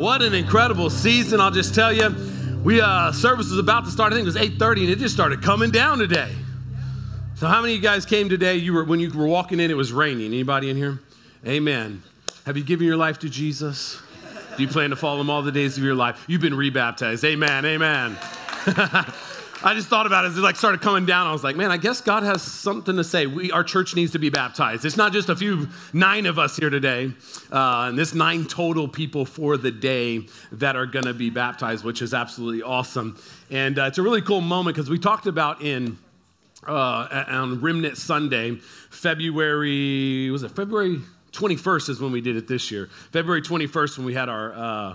What an incredible season! I'll just tell you, we uh, service was about to start. I think it was 8:30, and it just started coming down today. So, how many of you guys came today? You were when you were walking in, it was raining. Anybody in here? Amen. Have you given your life to Jesus? Do you plan to follow him all the days of your life? You've been rebaptized. Amen. Amen. I just thought about it as it like started coming down. I was like, man, I guess God has something to say. We, our church needs to be baptized. It's not just a few, nine of us here today, uh, and this nine total people for the day that are going to be baptized, which is absolutely awesome. And uh, it's a really cool moment because we talked about in uh, on Remnant Sunday, February was it February 21st is when we did it this year. February 21st when we had our uh,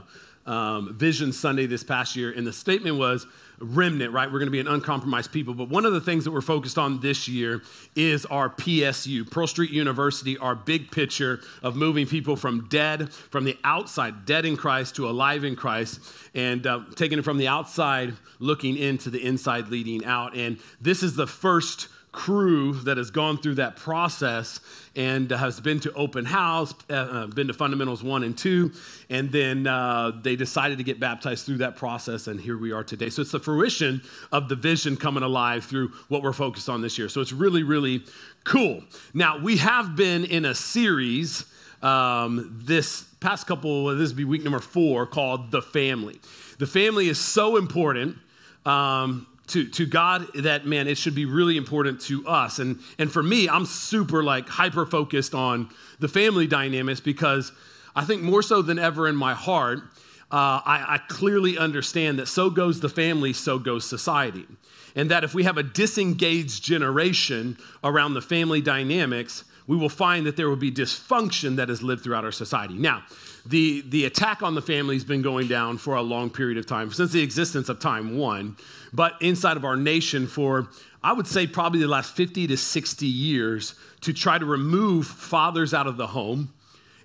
um, Vision Sunday this past year, and the statement was remnant, right? We're going to be an uncompromised people. But one of the things that we're focused on this year is our PSU, Pearl Street University, our big picture of moving people from dead, from the outside, dead in Christ, to alive in Christ, and uh, taking it from the outside, looking into the inside, leading out. And this is the first crew that has gone through that process and has been to open house, uh, uh, been to fundamentals one and two, and then uh, they decided to get baptized through that process, and here we are today. So it's the fruition of the vision coming alive through what we're focused on this year. So it's really, really cool. Now, we have been in a series um, this past couple, this will be week number four, called The Family. The family is so important. Um, to, to God that, man, it should be really important to us. And, and for me, I'm super like hyper focused on the family dynamics because I think more so than ever in my heart, uh, I, I clearly understand that so goes the family, so goes society. And that if we have a disengaged generation around the family dynamics, we will find that there will be dysfunction that has lived throughout our society. Now, the, the attack on the family has been going down for a long period of time, since the existence of time one, but inside of our nation for, I would say, probably the last 50 to 60 years to try to remove fathers out of the home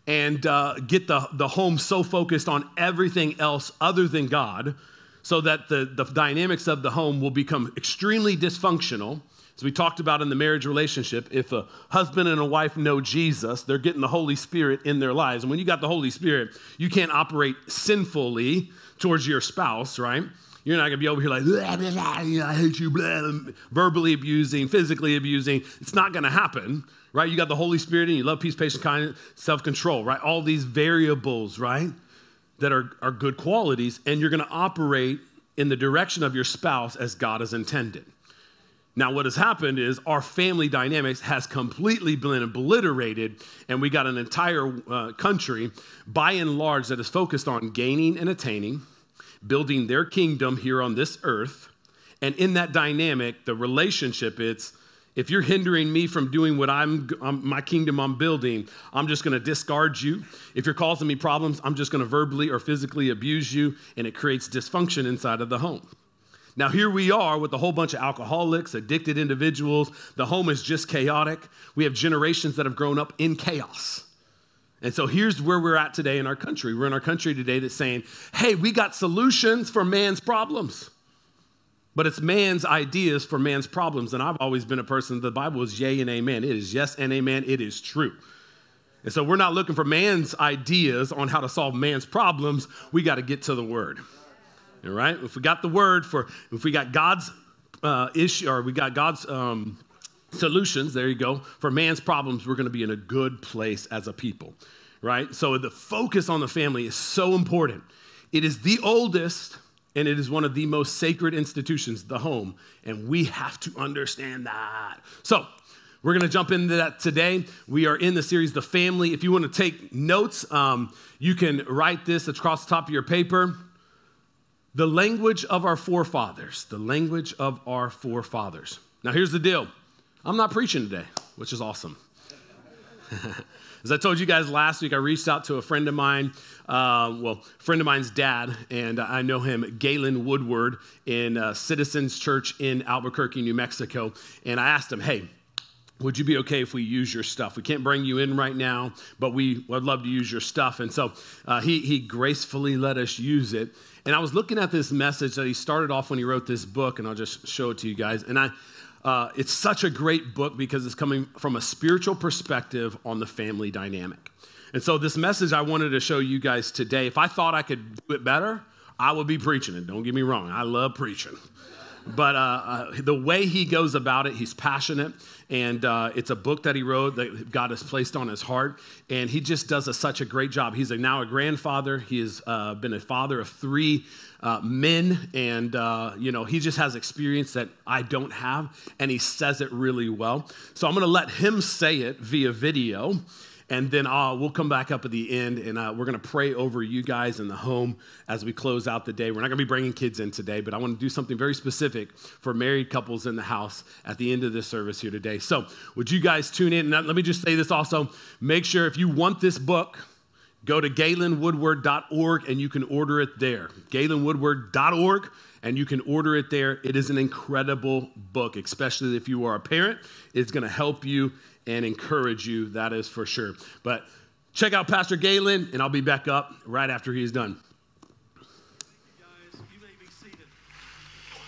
and uh, get the, the home so focused on everything else other than God so that the, the dynamics of the home will become extremely dysfunctional as we talked about in the marriage relationship, if a husband and a wife know Jesus, they're getting the Holy Spirit in their lives. And when you got the Holy Spirit, you can't operate sinfully towards your spouse, right? You're not gonna be over here like, blah, blah, blah, I hate you, blah, verbally abusing, physically abusing. It's not gonna happen, right? You got the Holy Spirit and you love peace, patience, kindness, self control, right? All these variables, right? That are, are good qualities, and you're gonna operate in the direction of your spouse as God has intended. Now, what has happened is our family dynamics has completely been obliterated, and we got an entire uh, country, by and large, that is focused on gaining and attaining, building their kingdom here on this earth. And in that dynamic, the relationship, it's if you're hindering me from doing what I'm, I'm my kingdom I'm building, I'm just going to discard you. If you're causing me problems, I'm just going to verbally or physically abuse you, and it creates dysfunction inside of the home. Now, here we are with a whole bunch of alcoholics, addicted individuals. The home is just chaotic. We have generations that have grown up in chaos. And so here's where we're at today in our country. We're in our country today that's saying, hey, we got solutions for man's problems. But it's man's ideas for man's problems. And I've always been a person, the Bible is yay and amen. It is yes and amen. It is true. And so we're not looking for man's ideas on how to solve man's problems. We got to get to the word. All right? If we got the word for, if we got God's uh, issue, or we got God's um, solutions, there you go, for man's problems, we're going to be in a good place as a people, right? So the focus on the family is so important. It is the oldest and it is one of the most sacred institutions, the home, and we have to understand that. So, we're going to jump into that today. We are in the series, The Family. If you want to take notes, um, you can write this across the top of your paper. The language of our forefathers, the language of our forefathers. Now, here's the deal I'm not preaching today, which is awesome. As I told you guys last week, I reached out to a friend of mine, uh, well, friend of mine's dad, and I know him, Galen Woodward, in uh, Citizens Church in Albuquerque, New Mexico. And I asked him, hey, would you be okay if we use your stuff? We can't bring you in right now, but we would love to use your stuff. And so uh, he, he gracefully let us use it. And I was looking at this message that he started off when he wrote this book, and I'll just show it to you guys. And I, uh, it's such a great book because it's coming from a spiritual perspective on the family dynamic. And so, this message I wanted to show you guys today, if I thought I could do it better, I would be preaching it. Don't get me wrong, I love preaching. But uh, uh, the way he goes about it, he's passionate. And uh, it's a book that he wrote that God has placed on his heart. And he just does a, such a great job. He's a, now a grandfather. He has uh, been a father of three uh, men. And, uh, you know, he just has experience that I don't have. And he says it really well. So I'm going to let him say it via video and then uh, we'll come back up at the end and uh, we're going to pray over you guys in the home as we close out the day. We're not going to be bringing kids in today, but I want to do something very specific for married couples in the house at the end of this service here today. So, would you guys tune in? And let me just say this also make sure if you want this book, go to galenwoodward.org and you can order it there. galenwoodward.org and you can order it there. It is an incredible book, especially if you are a parent. It's going to help you and encourage you, that is for sure. But check out Pastor Galen, and I'll be back up right after he's done.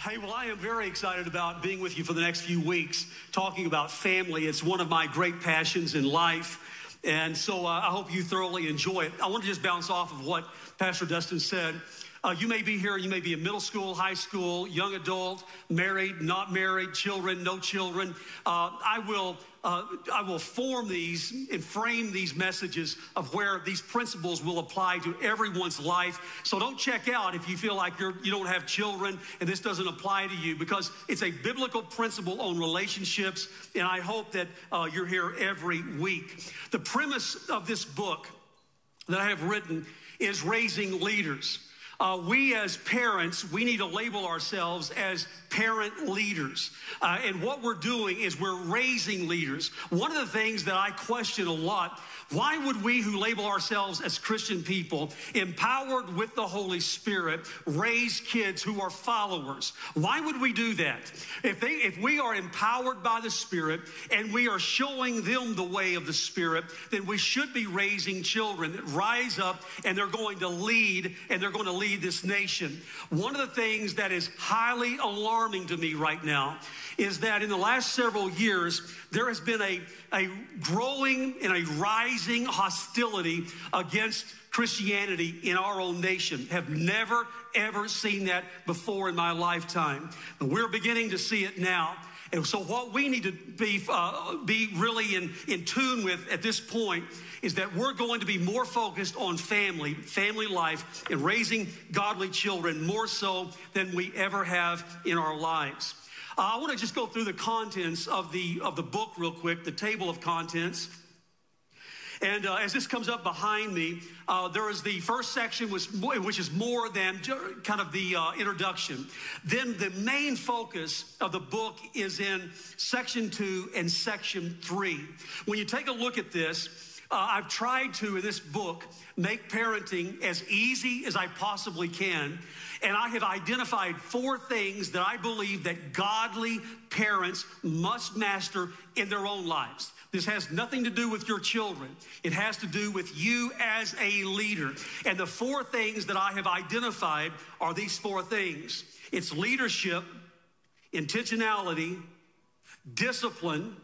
Hey, well, I am very excited about being with you for the next few weeks, talking about family. It's one of my great passions in life. And so uh, I hope you thoroughly enjoy it. I want to just bounce off of what Pastor Dustin said. Uh, you may be here, you may be in middle school, high school, young adult, married, not married, children, no children. Uh, I will uh, I will form these and frame these messages of where these principles will apply to everyone's life. So don't check out if you feel like you're, you don't have children and this doesn't apply to you because it's a biblical principle on relationships. And I hope that uh, you're here every week. The premise of this book that I have written is raising leaders. Uh, we as parents, we need to label ourselves as parent leaders. Uh, and what we're doing is we're raising leaders. One of the things that I question a lot why would we who label ourselves as Christian people, empowered with the Holy Spirit, raise kids who are followers? Why would we do that? If, they, if we are empowered by the Spirit and we are showing them the way of the Spirit, then we should be raising children that rise up and they're going to lead and they're going to lead this nation. One of the things that is highly alarming to me right now is that in the last several years, there has been a, a growing and a rising hostility against Christianity in our own nation. Have never, ever seen that before in my lifetime. And we're beginning to see it now. And so, what we need to be, uh, be really in, in tune with at this point is that we're going to be more focused on family, family life, and raising godly children more so than we ever have in our lives. Uh, I want to just go through the contents of the, of the book real quick, the table of contents. And uh, as this comes up behind me, uh, there is the first section, which, which is more than kind of the uh, introduction. Then the main focus of the book is in section two and section three. When you take a look at this, uh, I've tried to, in this book, make parenting as easy as I possibly can. And I have identified four things that I believe that godly parents must master in their own lives. This has nothing to do with your children. It has to do with you as a leader. And the four things that I have identified are these four things. It's leadership, intentionality, discipline.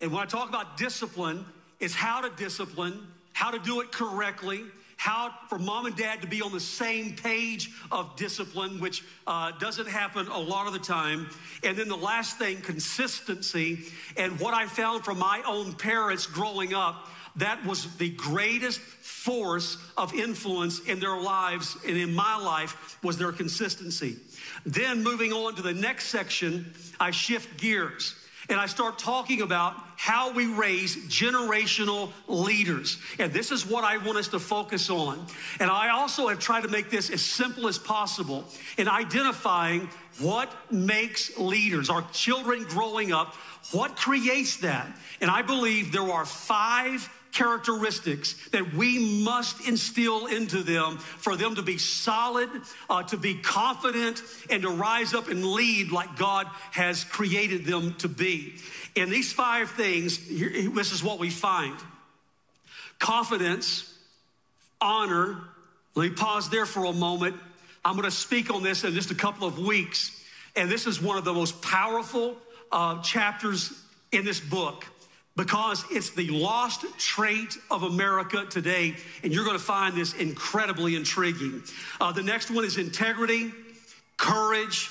And when I talk about discipline, is how to discipline, how to do it correctly, how for mom and dad to be on the same page of discipline, which uh, doesn't happen a lot of the time. And then the last thing, consistency. And what I found from my own parents growing up, that was the greatest force of influence in their lives and in my life was their consistency. Then moving on to the next section, I shift gears and I start talking about how we raise generational leaders. And this is what I want us to focus on. And I also have tried to make this as simple as possible in identifying what makes leaders, our children growing up, what creates that. And I believe there are five characteristics that we must instill into them for them to be solid, uh, to be confident, and to rise up and lead like God has created them to be. And these five things, this is what we find confidence, honor. Let me pause there for a moment. I'm going to speak on this in just a couple of weeks. And this is one of the most powerful uh, chapters in this book because it's the lost trait of America today, and you're going to find this incredibly intriguing. Uh, the next one is integrity, courage,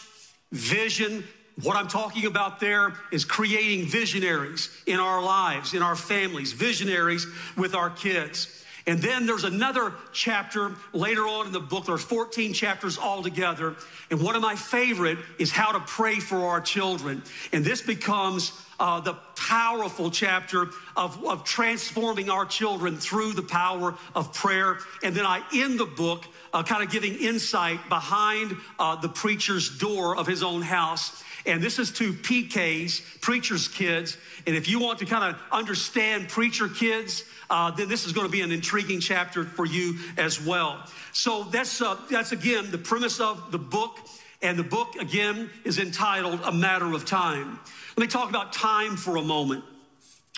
vision. What I'm talking about there is creating visionaries in our lives, in our families, visionaries with our kids. And then there's another chapter later on in the book. There's 14 chapters altogether. And one of my favorite is how to pray for our children. And this becomes uh, the powerful chapter of, of transforming our children through the power of prayer. And then I end the book uh, kind of giving insight behind uh, the preacher's door of his own house. And this is to PKs, preacher's kids. And if you want to kind of understand preacher kids, uh, then this is going to be an intriguing chapter for you as well. So that's uh, that's again the premise of the book, and the book again is entitled "A Matter of Time." Let me talk about time for a moment.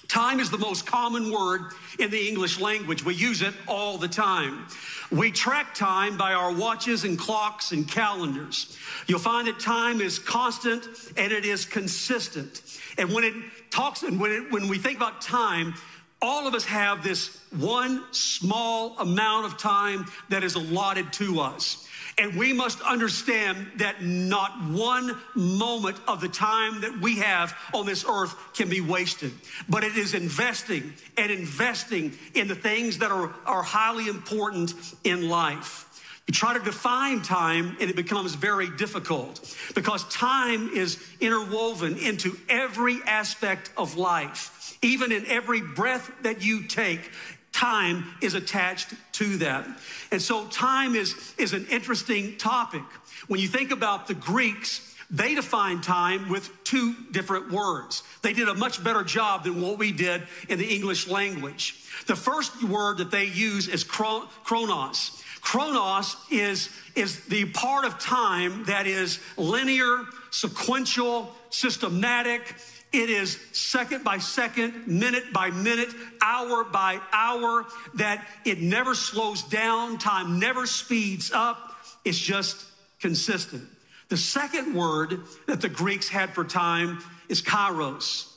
Time is the most common word in the English language. We use it all the time. We track time by our watches and clocks and calendars. You'll find that time is constant and it is consistent. And when it talks and when, it, when we think about time, all of us have this one small amount of time that is allotted to us. And we must understand that not one moment of the time that we have on this earth can be wasted. But it is investing and investing in the things that are, are highly important in life. You try to define time and it becomes very difficult because time is interwoven into every aspect of life. Even in every breath that you take, time is attached to that. And so time is, is an interesting topic. When you think about the Greeks, they defined time with two different words. They did a much better job than what we did in the English language. The first word that they use is chronos. Chronos is, is the part of time that is linear, sequential, systematic, it is second by second, minute by minute, hour by hour, that it never slows down, time never speeds up. It's just consistent. The second word that the Greeks had for time is kairos.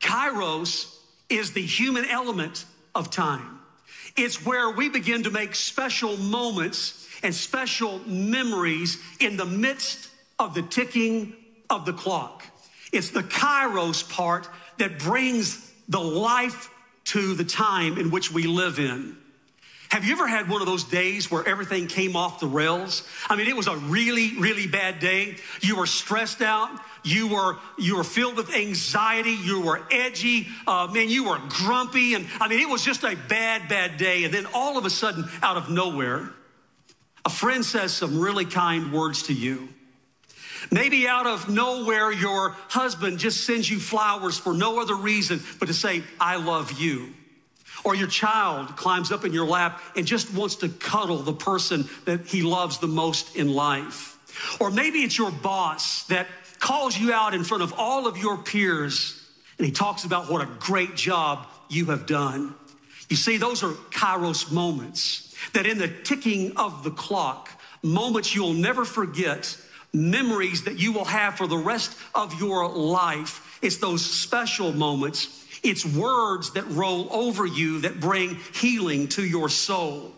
Kairos is the human element of time. It's where we begin to make special moments and special memories in the midst of the ticking of the clock. It's the kairos part that brings the life to the time in which we live in. Have you ever had one of those days where everything came off the rails? I mean, it was a really, really bad day. You were stressed out. You were you were filled with anxiety. You were edgy. Uh, man, you were grumpy, and I mean, it was just a bad, bad day. And then all of a sudden, out of nowhere, a friend says some really kind words to you. Maybe out of nowhere, your husband just sends you flowers for no other reason but to say, I love you. Or your child climbs up in your lap and just wants to cuddle the person that he loves the most in life. Or maybe it's your boss that calls you out in front of all of your peers and he talks about what a great job you have done. You see, those are kairos moments that in the ticking of the clock, moments you'll never forget memories that you will have for the rest of your life. It's those special moments. It's words that roll over you that bring healing to your soul.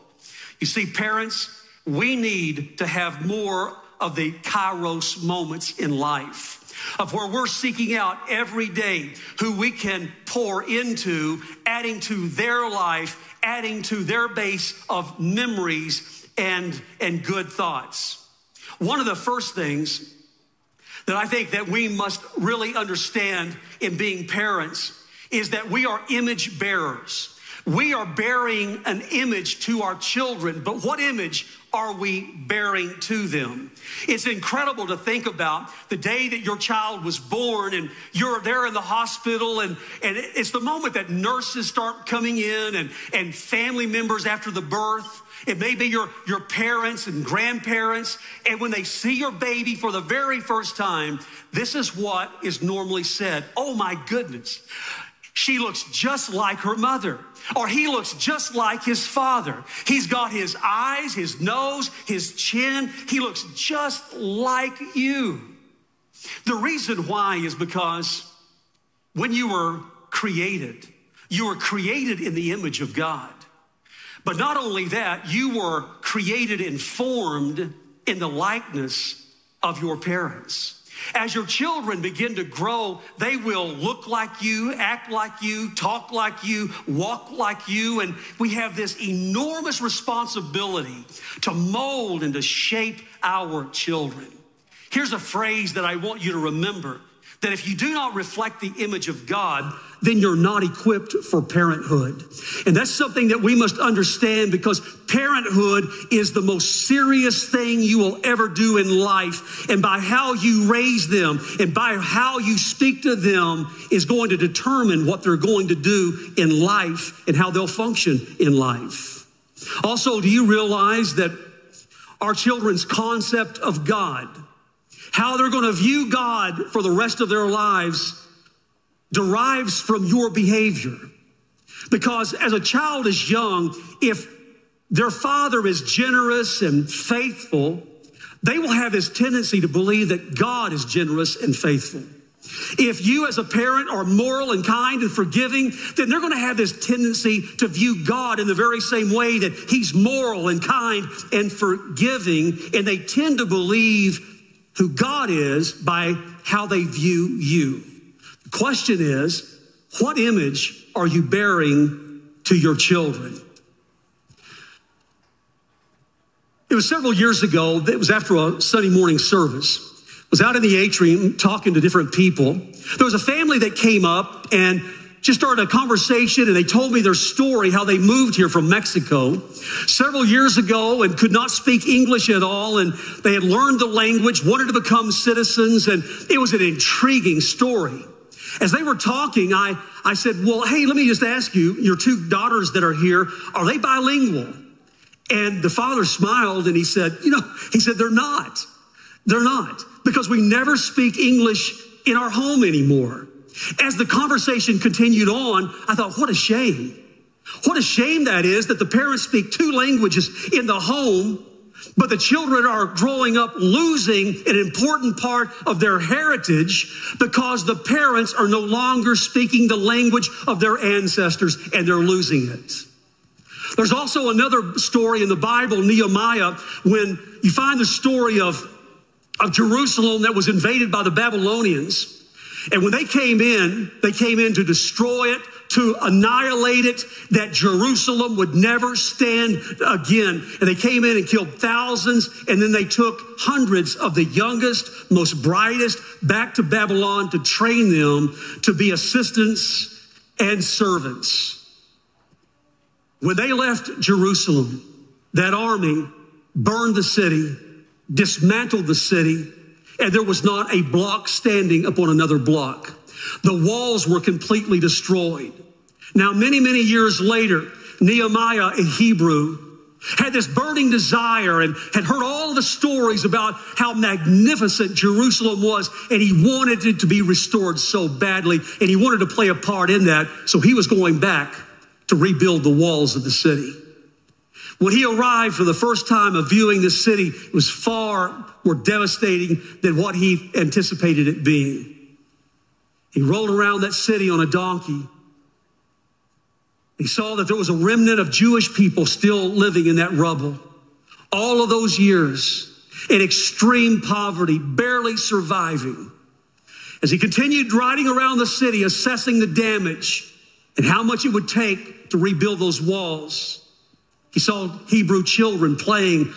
You see, parents, we need to have more of the kairos moments in life of where we're seeking out every day who we can pour into, adding to their life, adding to their base of memories and, and good thoughts. One of the first things that I think that we must really understand in being parents is that we are image bearers. We are bearing an image to our children, but what image are we bearing to them? It's incredible to think about the day that your child was born and you're there in the hospital, and, and it's the moment that nurses start coming in and, and family members after the birth. It may be your, your parents and grandparents. And when they see your baby for the very first time, this is what is normally said Oh my goodness, she looks just like her mother. Or he looks just like his father. He's got his eyes, his nose, his chin. He looks just like you. The reason why is because when you were created. You were created in the image of God. But not only that, you were created and formed in the likeness of your parents. As your children begin to grow, they will look like you, act like you, talk like you, walk like you. And we have this enormous responsibility to mold and to shape our children. Here's a phrase that I want you to remember that if you do not reflect the image of God, then you're not equipped for parenthood. And that's something that we must understand because parenthood is the most serious thing you will ever do in life. And by how you raise them and by how you speak to them is going to determine what they're going to do in life and how they'll function in life. Also, do you realize that our children's concept of God, how they're going to view God for the rest of their lives, derives from your behavior. Because as a child is young, if their father is generous and faithful, they will have this tendency to believe that God is generous and faithful. If you, as a parent, are moral and kind and forgiving, then they're going to have this tendency to view God in the very same way that He's moral and kind and forgiving. And they tend to believe who God is by how they view you. Question is, what image are you bearing to your children? It was several years ago, it was after a Sunday morning service. I was out in the atrium talking to different people. There was a family that came up and just started a conversation and they told me their story, how they moved here from Mexico several years ago and could not speak English at all. And they had learned the language, wanted to become citizens. And it was an intriguing story. As they were talking, I, I said, Well, hey, let me just ask you, your two daughters that are here, are they bilingual? And the father smiled and he said, You know, he said, They're not. They're not because we never speak English in our home anymore. As the conversation continued on, I thought, What a shame. What a shame that is that the parents speak two languages in the home but the children are growing up losing an important part of their heritage because the parents are no longer speaking the language of their ancestors and they're losing it. There's also another story in the Bible, Nehemiah, when you find the story of, of Jerusalem that was invaded by the Babylonians. And when they came in, they came in to destroy it, to annihilate it, that Jerusalem would never stand again. And they came in and killed thousands, and then they took hundreds of the youngest, most brightest back to Babylon to train them to be assistants and servants. When they left Jerusalem, that army burned the city, dismantled the city, and there was not a block standing upon another block. The walls were completely destroyed. Now, many, many years later, Nehemiah, a Hebrew, had this burning desire and had heard all the stories about how magnificent Jerusalem was, and he wanted it to be restored so badly, and he wanted to play a part in that. So he was going back to rebuild the walls of the city. When he arrived for the first time of viewing the city, it was far more devastating than what he anticipated it being. He rolled around that city on a donkey. He saw that there was a remnant of Jewish people still living in that rubble. All of those years in extreme poverty, barely surviving. As he continued riding around the city, assessing the damage and how much it would take to rebuild those walls, he saw Hebrew children playing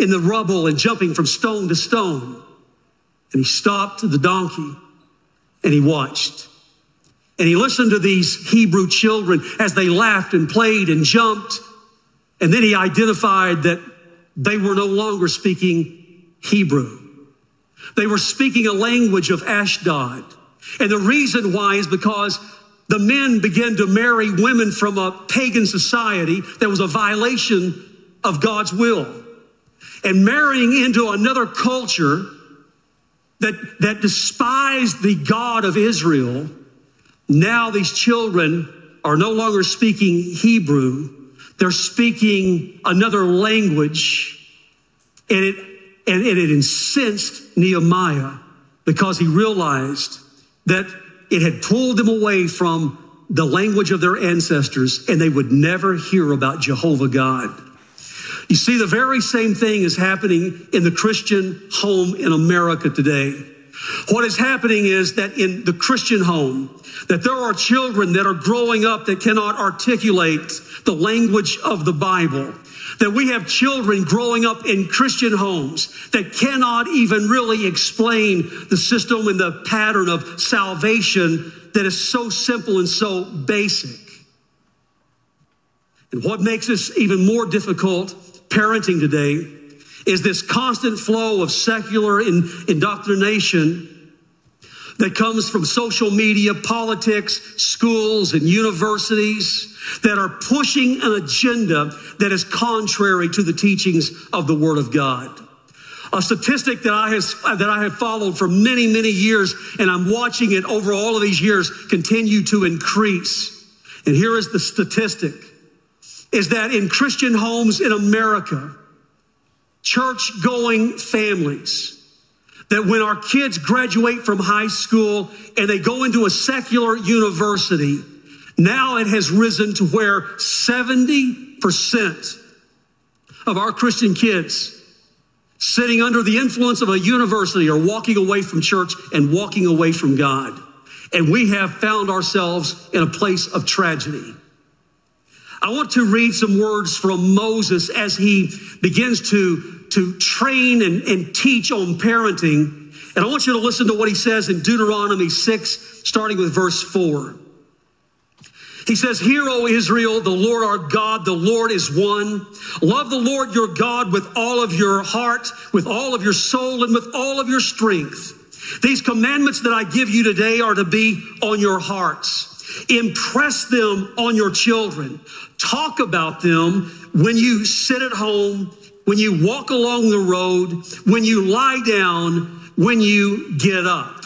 in the rubble and jumping from stone to stone. And he stopped the donkey and he watched. And he listened to these Hebrew children as they laughed and played and jumped. And then he identified that they were no longer speaking Hebrew. They were speaking a language of Ashdod. And the reason why is because the men began to marry women from a pagan society that was a violation of God's will. And marrying into another culture that, that despised the God of Israel, now these children are no longer speaking Hebrew, they're speaking another language. And it, and it incensed Nehemiah because he realized that it had pulled them away from the language of their ancestors and they would never hear about Jehovah God. You see, the very same thing is happening in the Christian home in America today. What is happening is that in the Christian home, that there are children that are growing up that cannot articulate the language of the Bible. That we have children growing up in Christian homes that cannot even really explain the system and the pattern of salvation that is so simple and so basic. And what makes this even more difficult parenting today is this constant flow of secular indoctrination that comes from social media, politics, schools, and universities that are pushing an agenda that is contrary to the teachings of the Word of God. A statistic that I, has, that I have followed for many, many years, and I'm watching it over all of these years continue to increase. And here is the statistic is that in Christian homes in America, church going families, that when our kids graduate from high school and they go into a secular university, now it has risen to where 70% of our Christian kids sitting under the influence of a university are walking away from church and walking away from God. And we have found ourselves in a place of tragedy. I want to read some words from Moses as he begins to, to train and, and teach on parenting. And I want you to listen to what he says in Deuteronomy 6, starting with verse 4. He says, Hear, O Israel, the Lord our God, the Lord is one. Love the Lord your God with all of your heart, with all of your soul, and with all of your strength. These commandments that I give you today are to be on your hearts. Impress them on your children. Talk about them when you sit at home, when you walk along the road, when you lie down, when you get up.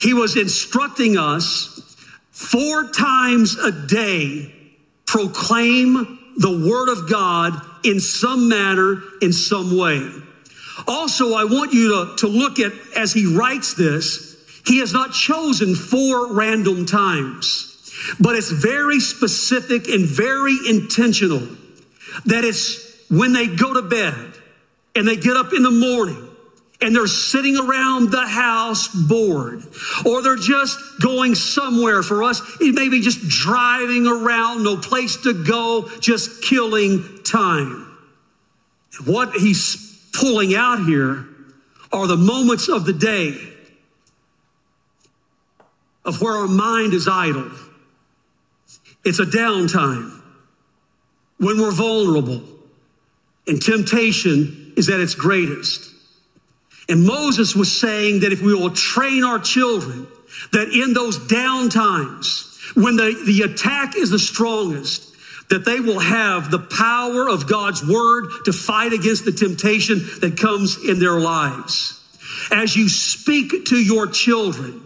He was instructing us four times a day proclaim the word of God in some manner, in some way. Also, I want you to, to look at, as he writes this, he has not chosen four random times, but it's very specific and very intentional that it's when they go to bed and they get up in the morning and they're sitting around the house bored, or they're just going somewhere. For us, it may be just driving around, no place to go, just killing time. What he's pulling out here are the moments of the day of where our mind is idle. It's a downtime when we're vulnerable and temptation is at its greatest. And Moses was saying that if we will train our children, that in those down times, when the, the attack is the strongest, that they will have the power of God's word to fight against the temptation that comes in their lives. As you speak to your children,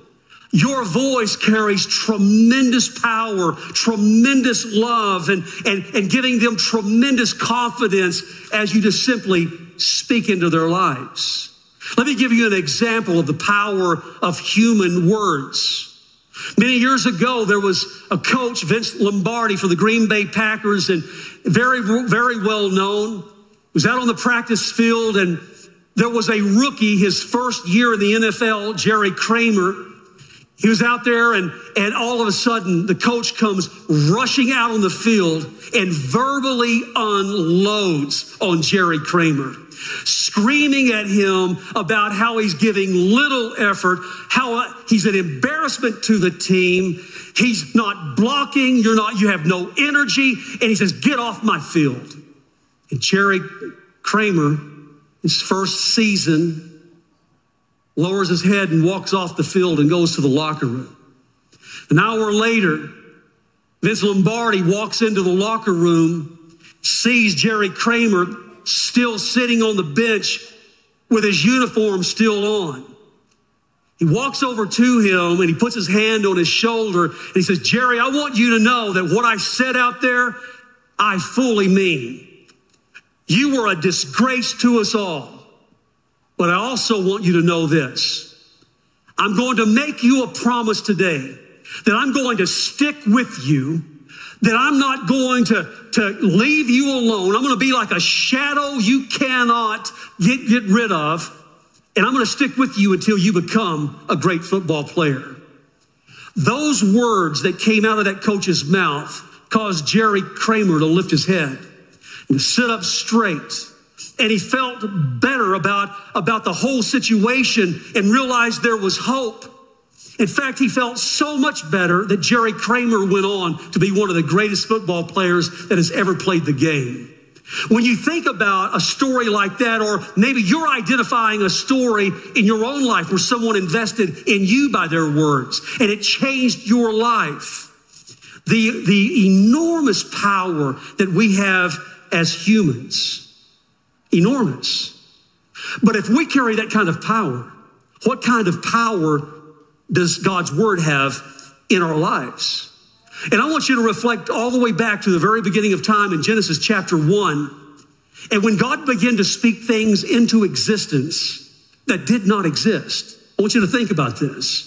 your voice carries tremendous power, tremendous love, and, and, and giving them tremendous confidence as you just simply speak into their lives. Let me give you an example of the power of human words. Many years ago, there was a coach, Vince Lombardi, for the Green Bay Packers, and very, very well known. He Was out on the practice field, and there was a rookie, his first year in the NFL, Jerry Kramer. He was out there, and, and all of a sudden, the coach comes rushing out on the field and verbally unloads on Jerry Kramer screaming at him about how he's giving little effort, how uh, he's an embarrassment to the team. He's not blocking, you're not, you have no energy. And he says, Get off my field. And Jerry Kramer, his first season, lowers his head and walks off the field and goes to the locker room. An hour later, Vince Lombardi walks into the locker room, sees Jerry Kramer still sitting on the bench with his uniform still on. He walks over to him and he puts his hand on his shoulder and he says, Jerry, I want you to know that what I said out there, I fully mean. You were a disgrace to us all. But I also want you to know this. I'm going to make you a promise today that I'm going to stick with you, that I'm not going to, to leave you alone. I'm going to be like a shadow you cannot get, get rid of, and I'm going to stick with you until you become a great football player. Those words that came out of that coach's mouth caused Jerry Kramer to lift his head and sit up straight. And he felt better about, about the whole situation and realized there was hope. In fact, he felt so much better that Jerry Kramer went on to be one of the greatest football players that has ever played the game. When you think about a story like that, or maybe you're identifying a story in your own life where someone invested in you by their words and it changed your life, the, the enormous power that we have as humans, enormous. But if we carry that kind of power, what kind of power does God's word have in our lives? And I want you to reflect all the way back to the very beginning of time in Genesis chapter one. And when God began to speak things into existence that did not exist, I want you to think about this.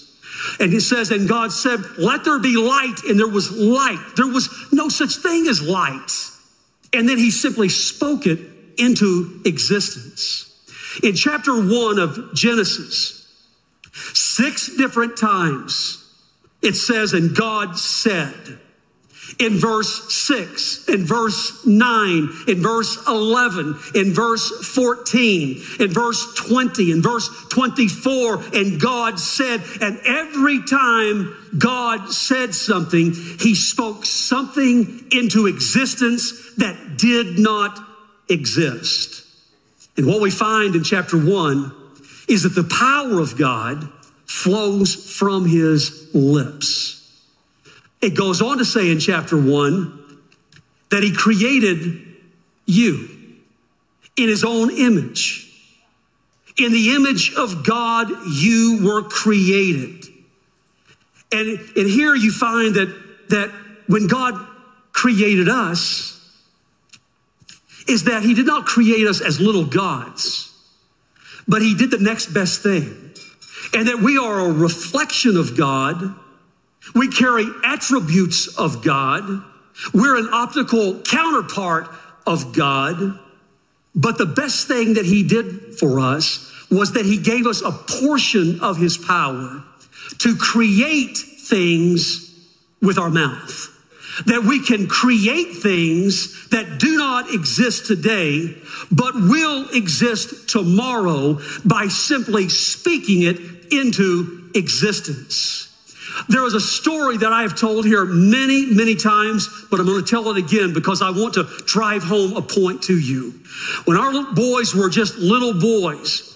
And it says, and God said, let there be light, and there was light. There was no such thing as light. And then he simply spoke it into existence. In chapter one of Genesis, six different times, it says, and God said, in verse 6, in verse 9, in verse 11, in verse 14, in verse 20, in verse 24, and God said, and every time God said something, he spoke something into existence that did not exist. And what we find in chapter 1 is that the power of God flows from his lips. It goes on to say in chapter one that he created you in his own image. In the image of God, you were created. And, and here you find that, that when God created us, is that he did not create us as little gods, but he did the next best thing and that we are a reflection of God. We carry attributes of God. We're an optical counterpart of God. But the best thing that he did for us was that he gave us a portion of his power to create things with our mouth. That we can create things that do not exist today, but will exist tomorrow by simply speaking it into existence. There is a story that I have told here many, many times, but I'm going to tell it again because I want to drive home a point to you. When our boys were just little boys,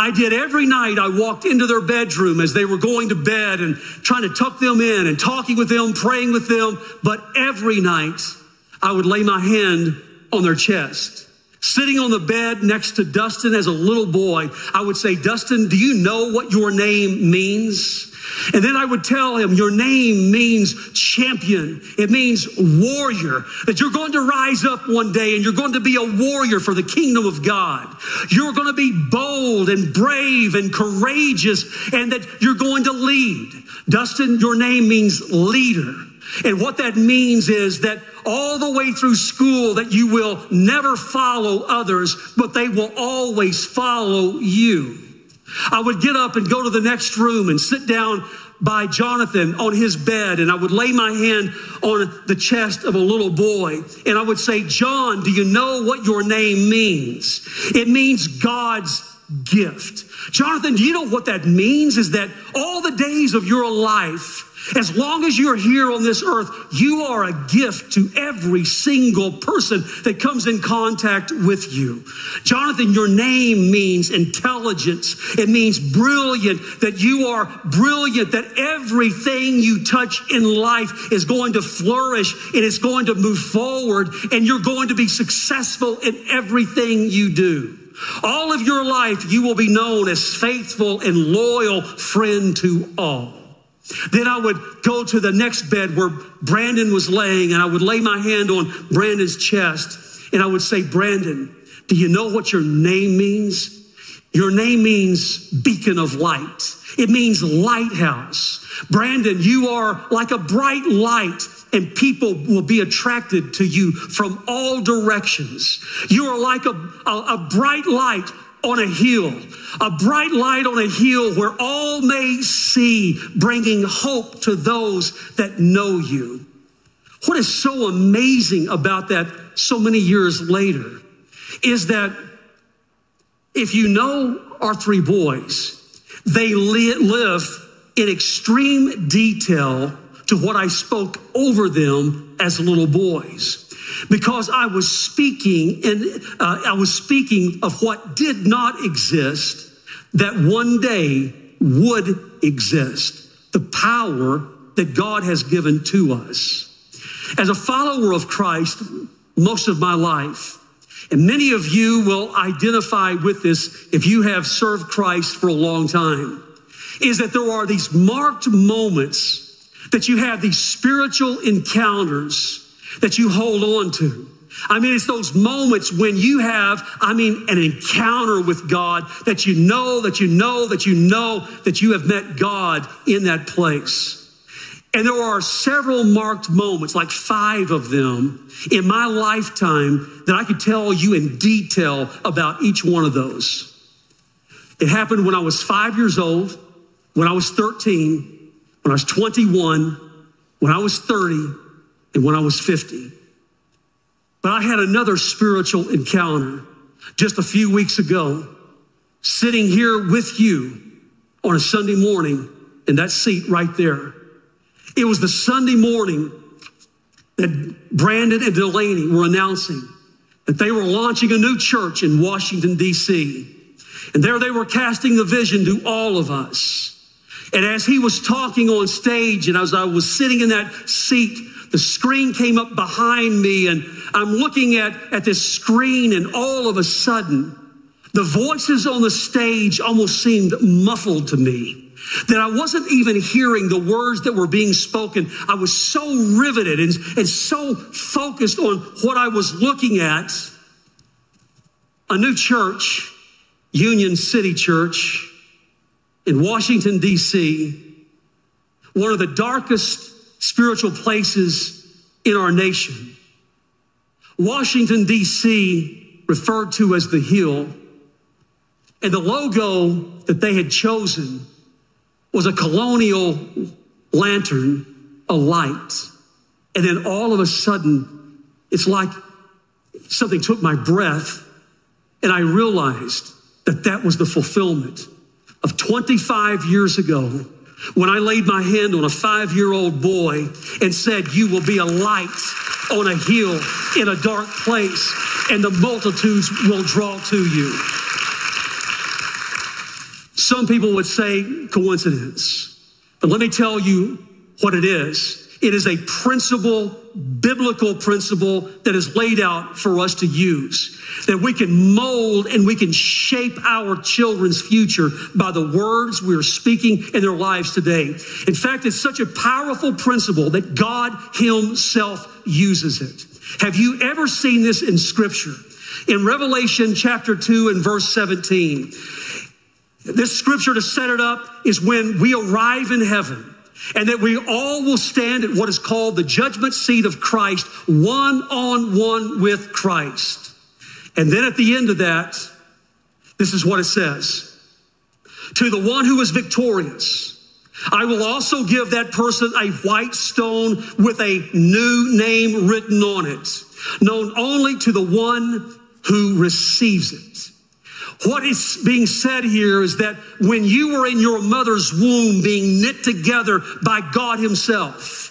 I did every night. I walked into their bedroom as they were going to bed and trying to tuck them in and talking with them, praying with them. But every night I would lay my hand on their chest Sitting on the bed next to Dustin as a little boy, I would say, Dustin, do you know what your name means? And then I would tell him, Your name means champion. It means warrior. That you're going to rise up one day and you're going to be a warrior for the kingdom of God. You're going to be bold and brave and courageous and that you're going to lead. Dustin, your name means leader. And what that means is that all the way through school that you will never follow others, but they will always follow you. I would get up and go to the next room and sit down by Jonathan on his bed, and I would lay my hand on the chest of a little boy, and I would say, John, do you know what your name means? It means God's gift. Jonathan, do you know what that means? Is that all the days of your life, as long as you're here on this earth, you are a gift to every single person that comes in contact with you. Jonathan, your name means intelligence. It means brilliant, that you are brilliant, that everything you touch in life is going to flourish and it's going to move forward and you're going to be successful in everything you do. All of your life, you will be known as faithful and loyal friend to all. Then I would go to the next bed where Brandon was laying, and I would lay my hand on Brandon's chest, and I would say, Brandon, do you know what your name means? Your name means beacon of light. It means lighthouse. Brandon, you are like a bright light and people will be attracted to you from all directions. You are like a, a, a, bright light on a hill, a bright light on a hill where all may see, bringing hope to those that know you. What is so amazing about that so many years later is that if you know our three boys, they li- live in extreme detail to what I spoke over them as little boys. Because I was speaking and uh, I was speaking of what did not exist that one day would exist. The power that God has given to us. As a follower of Christ, most of my life, and many of you will identify with this if you have served Christ for a long time, is that there are these marked moments that you have these spiritual encounters that you hold on to. I mean, it's those moments when you have, I mean, an encounter with God that you know, that you know, that you know that you have met God in that place. And there are several marked moments, like five of them in my lifetime that I could tell you in detail about each one of those. It happened when I was five years old, when I was 13, when I was 21, when I was 30, and when I was 50. But I had another spiritual encounter just a few weeks ago, sitting here with you on a Sunday morning in that seat right there. It was the Sunday morning that Brandon and Delaney were announcing that they were launching a new church in Washington, D.C. And there they were casting the vision to all of us. And as he was talking on stage, and as I was sitting in that seat, the screen came up behind me, and I'm looking at, at this screen, and all of a sudden, the voices on the stage almost seemed muffled to me. That I wasn't even hearing the words that were being spoken. I was so riveted and, and so focused on what I was looking at. A new church, Union City Church, in Washington, D.C., one of the darkest spiritual places in our nation. Washington, D.C., referred to as the Hill, and the logo that they had chosen was a colonial lantern, a light. And then all of a sudden, it's like something took my breath, and I realized that that was the fulfillment of 25 years ago when I laid my hand on a five year old boy and said, You will be a light on a hill in a dark place, and the multitudes will draw to you. Some people would say coincidence, but let me tell you what it is. It is a principle, biblical principle that is laid out for us to use. That we can mold and we can shape our children's future by the words we're speaking in their lives today. In fact, it's such a powerful principle that God Himself uses it. Have you ever seen this in Scripture? In Revelation chapter 2 and verse 17, this scripture to set it up is when we arrive in heaven and that we all will stand at what is called the judgment seat of Christ, one on one with Christ. And then at the end of that, this is what it says To the one who is victorious, I will also give that person a white stone with a new name written on it, known only to the one who receives it. What is being said here is that when you were in your mother's womb being knit together by God Himself,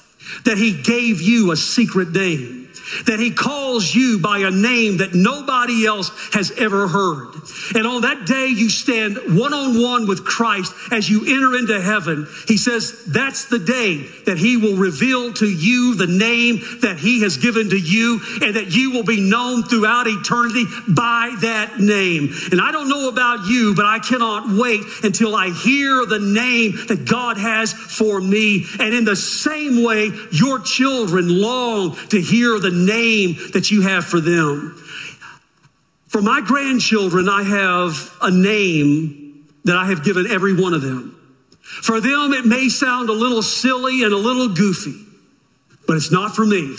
that He gave you a secret name that he calls you by a name that nobody else has ever heard. And on that day, you stand one on one with Christ as you enter into heaven. He says that's the day that he will reveal to you the name that he has given to you and that you will be known throughout eternity by that name. And I don't know about you, but I cannot wait until I hear the name that God has for me. And in the same way, your children long to hear the name that you have for them. For my grandchildren, I have a name that I have given every one of them. For them, it may sound a little silly and a little goofy, but it's not for me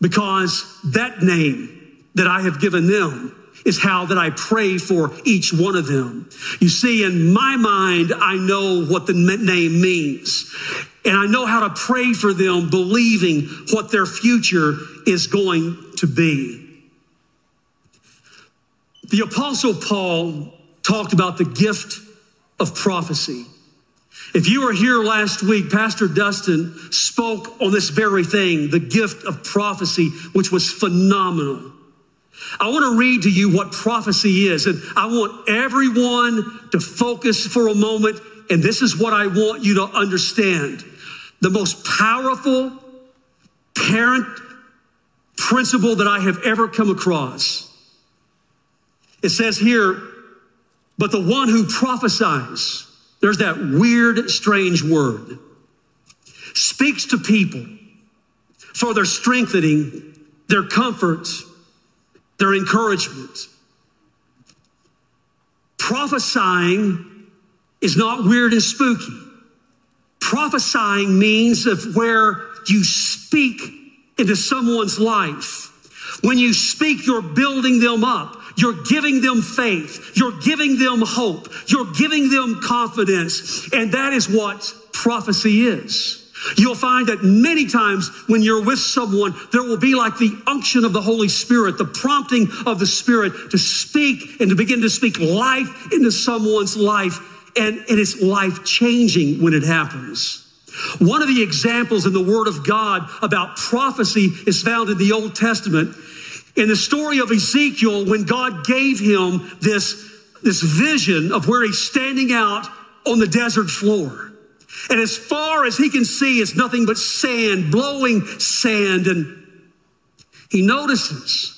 because that name that I have given them is how that I pray for each one of them. You see, in my mind, I know what the name means. And I know how to pray for them, believing what their future is going to be. The Apostle Paul talked about the gift of prophecy. If you were here last week, Pastor Dustin spoke on this very thing, the gift of prophecy, which was phenomenal. I want to read to you what prophecy is, and I want everyone to focus for a moment, and this is what I want you to understand. The most powerful parent principle that I have ever come across. It says here, but the one who prophesies, there's that weird, strange word, speaks to people for their strengthening, their comfort, their encouragement. Prophesying is not weird and spooky. Prophesying means of where you speak into someone's life. When you speak, you're building them up. You're giving them faith. You're giving them hope. You're giving them confidence. And that is what prophecy is. You'll find that many times when you're with someone, there will be like the unction of the Holy Spirit, the prompting of the Spirit to speak and to begin to speak life into someone's life. And it is life changing when it happens. One of the examples in the Word of God about prophecy is found in the Old Testament. In the story of Ezekiel, when God gave him this, this vision of where he's standing out on the desert floor. And as far as he can see, it's nothing but sand, blowing sand. And he notices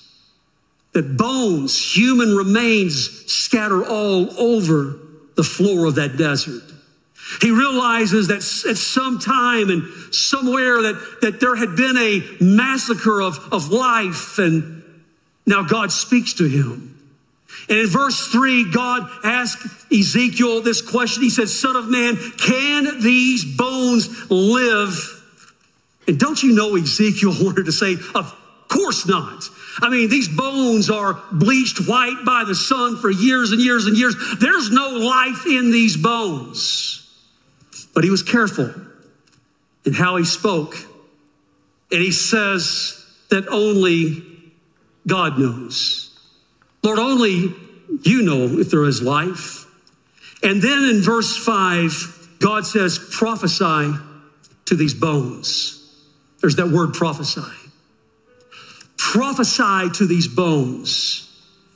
that bones, human remains, scatter all over the floor of that desert. He realizes that at some time and somewhere that, that there had been a massacre of, of life, and now God speaks to him. And in verse three, God asked Ezekiel this question. He said, Son of man, can these bones live? And don't you know Ezekiel wanted to say, Of course not. I mean, these bones are bleached white by the sun for years and years and years. There's no life in these bones. But he was careful in how he spoke. And he says that only God knows. Lord, only you know if there is life. And then in verse five, God says, prophesy to these bones. There's that word prophesy. Prophesy to these bones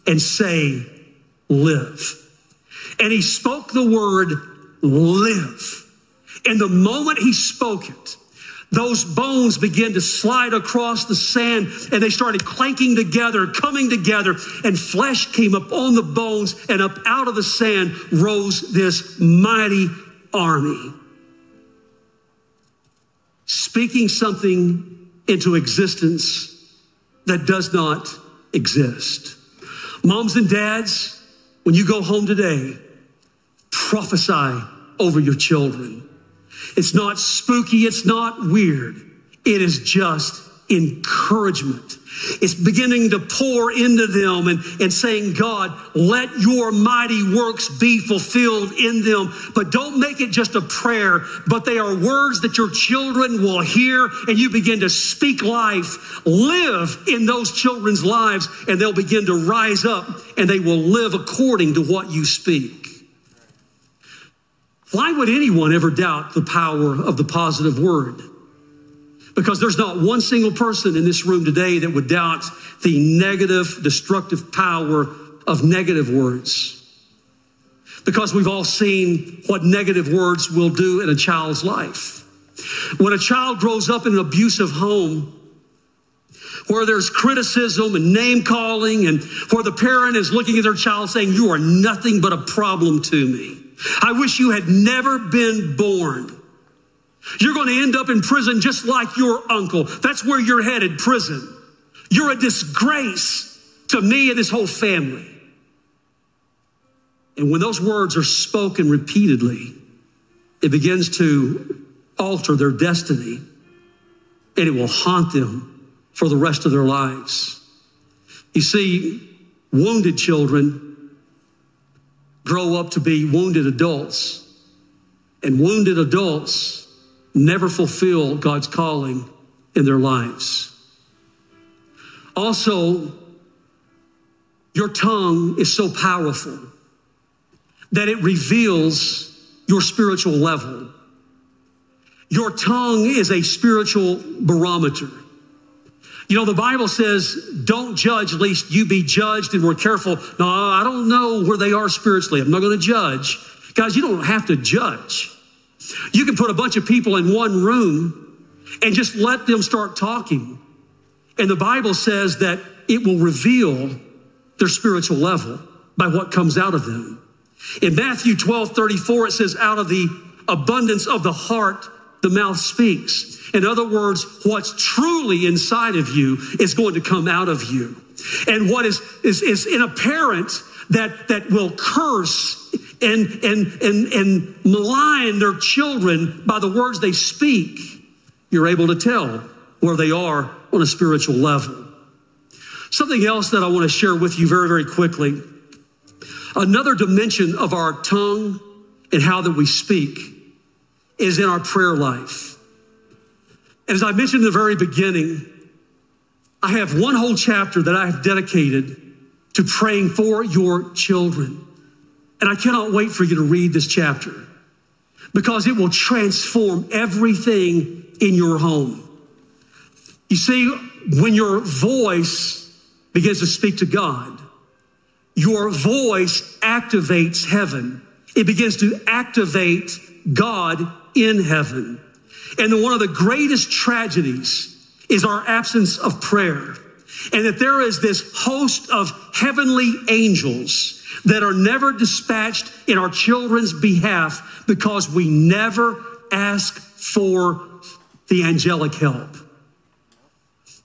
and say, live. And he spoke the word live. And the moment he spoke it, those bones began to slide across the sand and they started clanking together, coming together, and flesh came up on the bones, and up out of the sand rose this mighty army. Speaking something into existence that does not exist. Moms and dads, when you go home today, prophesy over your children. It's not spooky. It's not weird. It is just encouragement. It's beginning to pour into them and, and saying, God, let your mighty works be fulfilled in them. But don't make it just a prayer, but they are words that your children will hear and you begin to speak life, live in those children's lives, and they'll begin to rise up and they will live according to what you speak. Why would anyone ever doubt the power of the positive word? Because there's not one single person in this room today that would doubt the negative, destructive power of negative words. Because we've all seen what negative words will do in a child's life. When a child grows up in an abusive home, where there's criticism and name calling, and where the parent is looking at their child saying, You are nothing but a problem to me. I wish you had never been born. You're going to end up in prison just like your uncle. That's where you're headed, prison. You're a disgrace to me and this whole family. And when those words are spoken repeatedly, it begins to alter their destiny and it will haunt them for the rest of their lives. You see, wounded children grow up to be wounded adults, and wounded adults never fulfill God's calling in their lives. Also, your tongue is so powerful that it reveals your spiritual level. Your tongue is a spiritual barometer. You know, the Bible says, don't judge lest you be judged, and we're careful. No, I don't know where they are spiritually. I'm not going to judge. Guys, you don't have to judge. You can put a bunch of people in one room and just let them start talking. And the Bible says that it will reveal their spiritual level by what comes out of them. In Matthew 12 34, it says, Out of the abundance of the heart, the mouth speaks. In other words, what's truly inside of you is going to come out of you. And what is, is, is in a parent that, that will curse and, and, and, and malign their children by the words they speak, you're able to tell where they are on a spiritual level. Something else that I want to share with you very, very quickly. Another dimension of our tongue and how that we speak is in our prayer life. As I mentioned in the very beginning, I have one whole chapter that I have dedicated to praying for your children. And I cannot wait for you to read this chapter because it will transform everything in your home. You see, when your voice begins to speak to God, your voice activates heaven. It begins to activate God in heaven. And one of the greatest tragedies is our absence of prayer. And that there is this host of heavenly angels that are never dispatched in our children's behalf because we never ask for the angelic help.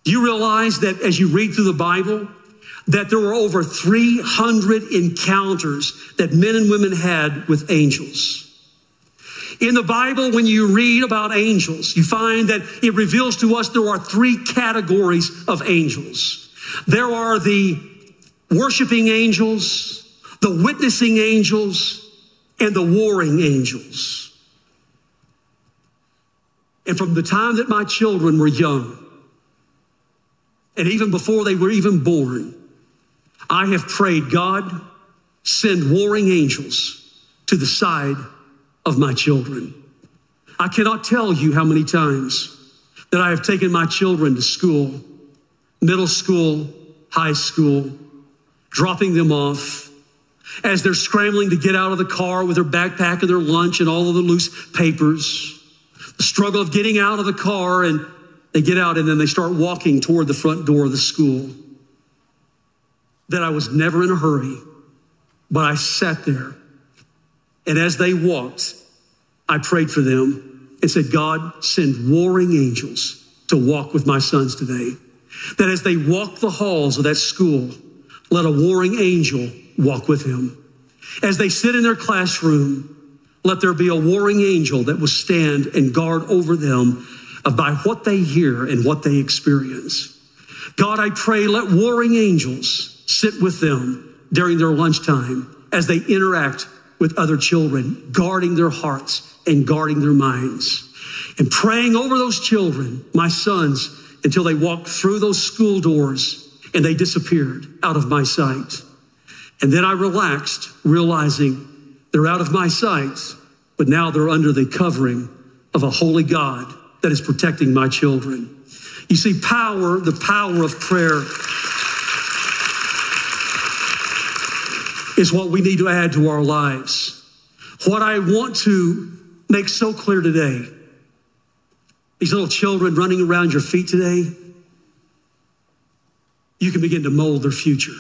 Do you realize that as you read through the Bible, that there were over 300 encounters that men and women had with angels? In the Bible, when you read about angels, you find that it reveals to us there are three categories of angels. There are the worshiping angels, the witnessing angels, and the warring angels. And from the time that my children were young, and even before they were even born, I have prayed, God, send warring angels to the side of my children. I cannot tell you how many times that I have taken my children to school, middle school, high school, dropping them off as they're scrambling to get out of the car with their backpack and their lunch and all of the loose papers. The struggle of getting out of the car and they get out and then they start walking toward the front door of the school. That I was never in a hurry, but I sat there. And as they walked, I prayed for them and said, God, send warring angels to walk with my sons today. That as they walk the halls of that school, let a warring angel walk with him. As they sit in their classroom, let there be a warring angel that will stand and guard over them by what they hear and what they experience. God, I pray, let warring angels sit with them during their lunchtime as they interact with other children, guarding their hearts and guarding their minds. And praying over those children, my sons, until they walked through those school doors and they disappeared out of my sight. And then I relaxed, realizing they're out of my sight, but now they're under the covering of a holy God that is protecting my children. You see, power, the power of prayer is what we need to add to our lives. What I want to make so clear today these little children running around your feet today, you can begin to mold their future.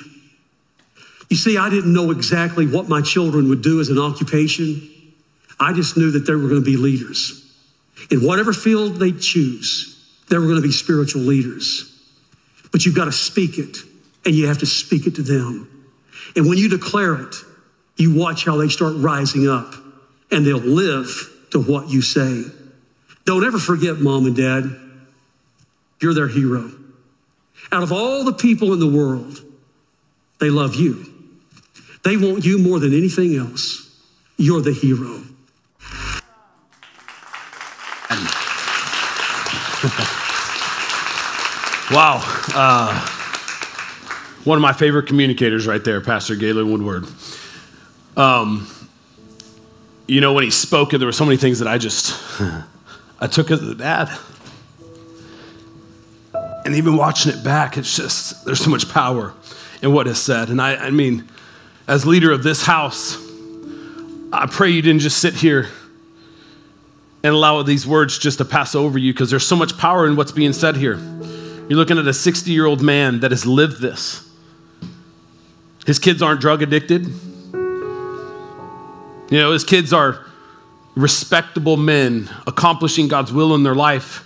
You see, I didn't know exactly what my children would do as an occupation. I just knew that they were going to be leaders. In whatever field they choose, they were going to be spiritual leaders. But you've got to speak it, and you have to speak it to them. And when you declare it, you watch how they start rising up, and they'll live to what you say. Don't ever forget, mom and dad, you're their hero. Out of all the people in the world, they love you. They want you more than anything else. You're the hero. wow. Uh, one of my favorite communicators right there, Pastor Galen Woodward. Um, you know, when he spoke, there were so many things that I just, I took as a dad. And even watching it back, it's just, there's so much power in what is said. And I, I mean, as leader of this house, I pray you didn't just sit here and allow these words just to pass over you because there's so much power in what's being said here. You're looking at a 60 year old man that has lived this. His kids aren't drug addicted. You know, his kids are respectable men accomplishing God's will in their life.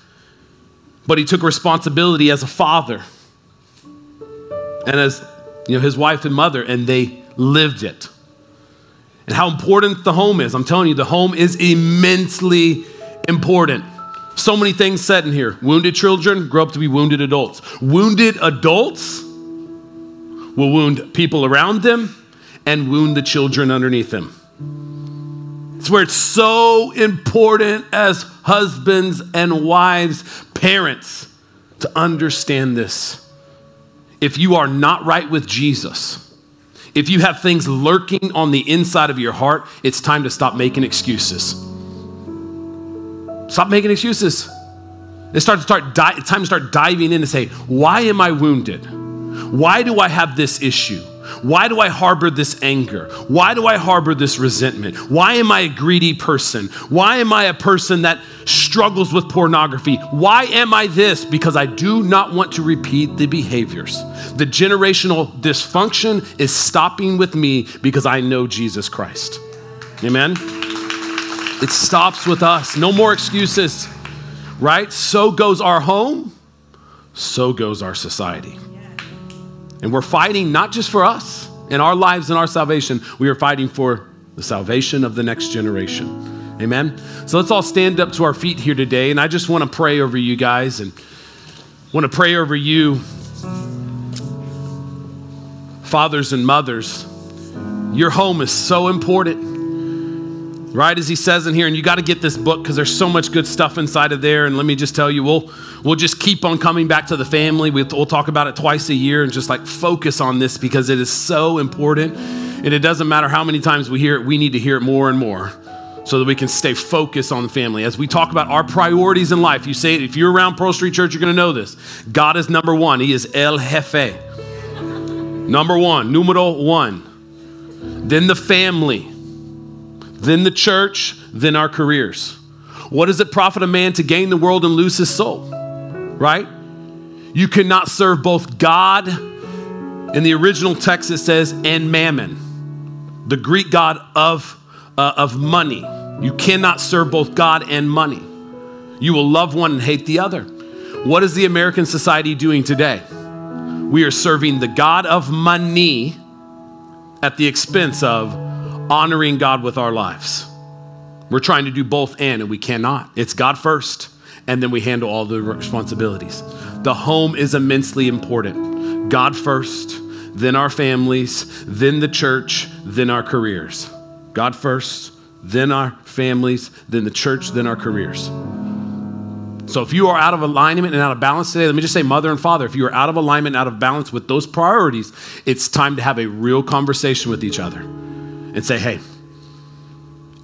But he took responsibility as a father and as you know his wife and mother and they lived it. And how important the home is. I'm telling you the home is immensely important. So many things said in here. Wounded children grow up to be wounded adults. Wounded adults will wound people around them and wound the children underneath them. It's where it's so important as husbands and wives, parents, to understand this. If you are not right with Jesus, if you have things lurking on the inside of your heart, it's time to stop making excuses. Stop making excuses. It's, start to start di- time to start diving in and say, why am I wounded? Why do I have this issue? Why do I harbor this anger? Why do I harbor this resentment? Why am I a greedy person? Why am I a person that struggles with pornography? Why am I this? Because I do not want to repeat the behaviors. The generational dysfunction is stopping with me because I know Jesus Christ. Amen? It stops with us. No more excuses, right? So goes our home, so goes our society. And we're fighting not just for us and our lives and our salvation, we are fighting for the salvation of the next generation. Amen. So let's all stand up to our feet here today. And I just want to pray over you guys and want to pray over you, fathers and mothers. Your home is so important right as he says in here and you got to get this book because there's so much good stuff inside of there and let me just tell you we'll we'll just keep on coming back to the family. We'll, we'll talk about it twice a year and just like focus on this because it is so important and it doesn't matter how many times we hear it we need to hear it more and more so that we can stay focused on the family. As we talk about our priorities in life you say if you're around pearl street church you're going to know this. God is number one. He is el jefe. Number one numero one. Then the family then the church, then our careers. What does it profit a man to gain the world and lose his soul? Right? You cannot serve both God, in the original text it says, and mammon, the Greek god of, uh, of money. You cannot serve both God and money. You will love one and hate the other. What is the American society doing today? We are serving the God of money at the expense of honoring God with our lives. We're trying to do both and, and we cannot. It's God first, and then we handle all the responsibilities. The home is immensely important. God first, then our families, then the church, then our careers. God first, then our families, then the church, then our careers. So if you are out of alignment and out of balance today, let me just say, mother and father, if you are out of alignment, out of balance with those priorities, it's time to have a real conversation with each other and say, hey,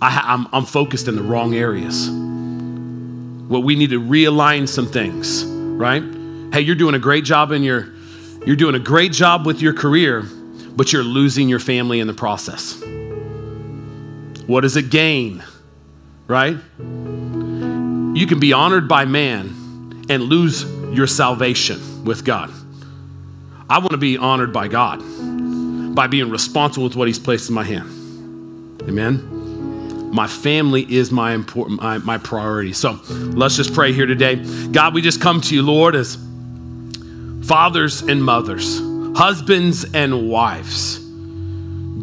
I, am I'm, I'm focused in the wrong areas. Well, we need to realign some things, right? Hey, you're doing a great job in your, you're doing a great job with your career, but you're losing your family in the process. What does it gain, right? You can be honored by man and lose your salvation with God. I want to be honored by God by being responsible with what He's placed in my hand. Amen. My family is my important my, my priority. So let's just pray here today. God, we just come to you, Lord, as fathers and mothers, husbands and wives,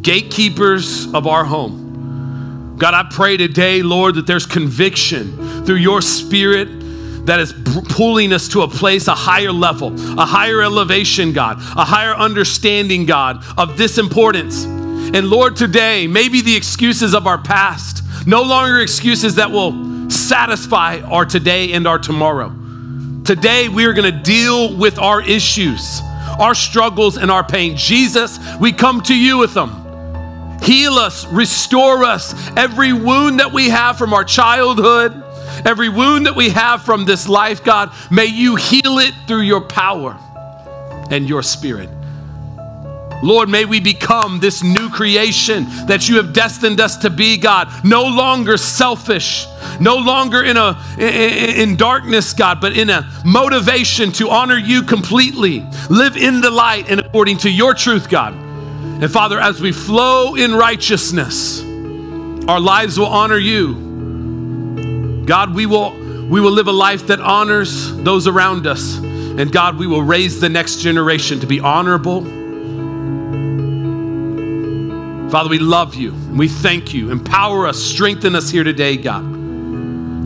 gatekeepers of our home. God, I pray today, Lord, that there's conviction through your spirit that is pulling us to a place, a higher level, a higher elevation, God, a higher understanding, God, of this importance. And Lord, today, maybe the excuses of our past, no longer excuses that will satisfy our today and our tomorrow. Today, we are going to deal with our issues, our struggles, and our pain. Jesus, we come to you with them. Heal us, restore us. Every wound that we have from our childhood, every wound that we have from this life, God, may you heal it through your power and your spirit. Lord, may we become this new creation that you have destined us to be, God. No longer selfish, no longer in a in darkness, God, but in a motivation to honor you completely. Live in the light and according to your truth, God. And Father, as we flow in righteousness, our lives will honor you. God, we will we will live a life that honors those around us. And God, we will raise the next generation to be honorable Father, we love you and we thank you. Empower us, strengthen us here today, God,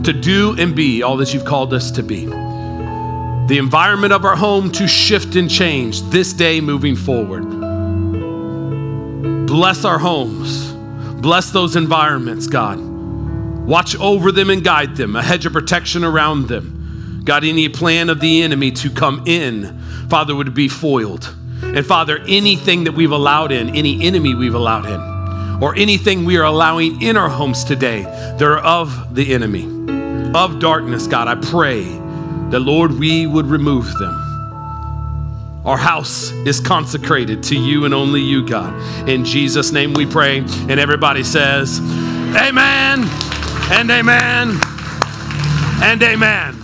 to do and be all that you've called us to be. The environment of our home to shift and change this day moving forward. Bless our homes, bless those environments, God. Watch over them and guide them, a hedge of protection around them. God, any plan of the enemy to come in, Father, would be foiled. And Father, anything that we've allowed in, any enemy we've allowed in, or anything we are allowing in our homes today, they're of the enemy, of darkness, God. I pray that, Lord, we would remove them. Our house is consecrated to you and only you, God. In Jesus' name we pray. And everybody says, Amen and amen and amen.